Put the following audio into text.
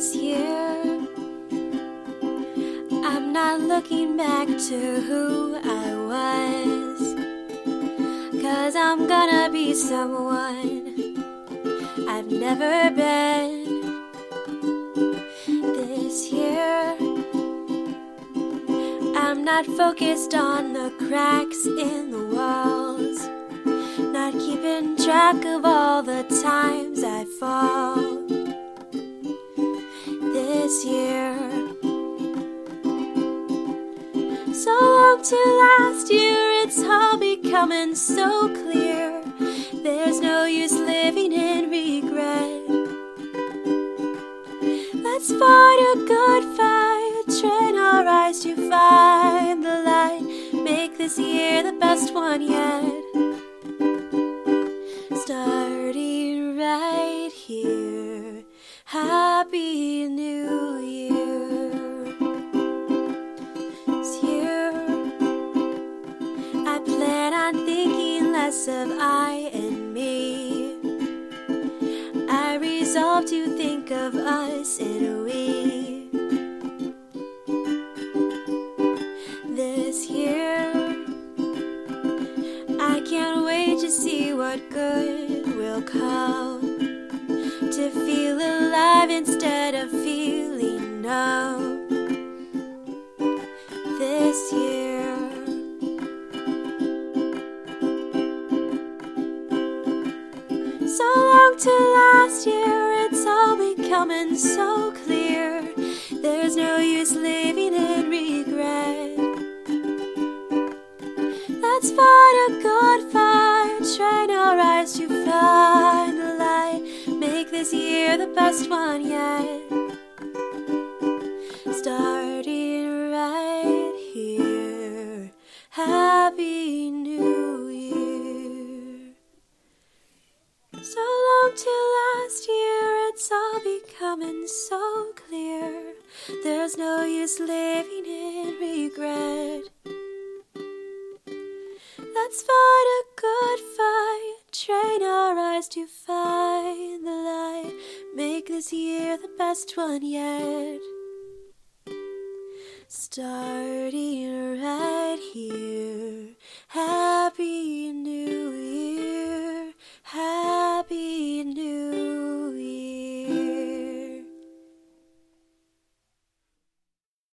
this year. I'm not looking back to who I was. Cause I'm gonna be someone I've never been. This year, I'm not focused on the cracks in the walls. Not keeping track of all the times I fall. So long to last year, it's all becoming so clear. There's no use living in regret. Let's fight a good fight, train our eyes to find the light. Make this year the best one yet. I plan on thinking less of I and me. I resolve to think of us in we. This year, I can't wait to see what good will come. To feel alive instead of So long to last year, it's all becoming so clear. There's no use living in regret. Let's fight a good fight, train our eyes to find the light. Make this year the best one yet. So long to last year, it's all becoming so clear. There's no use living in regret. Let's fight a good fight, train our eyes to find the light. Make this year the best one yet. Starting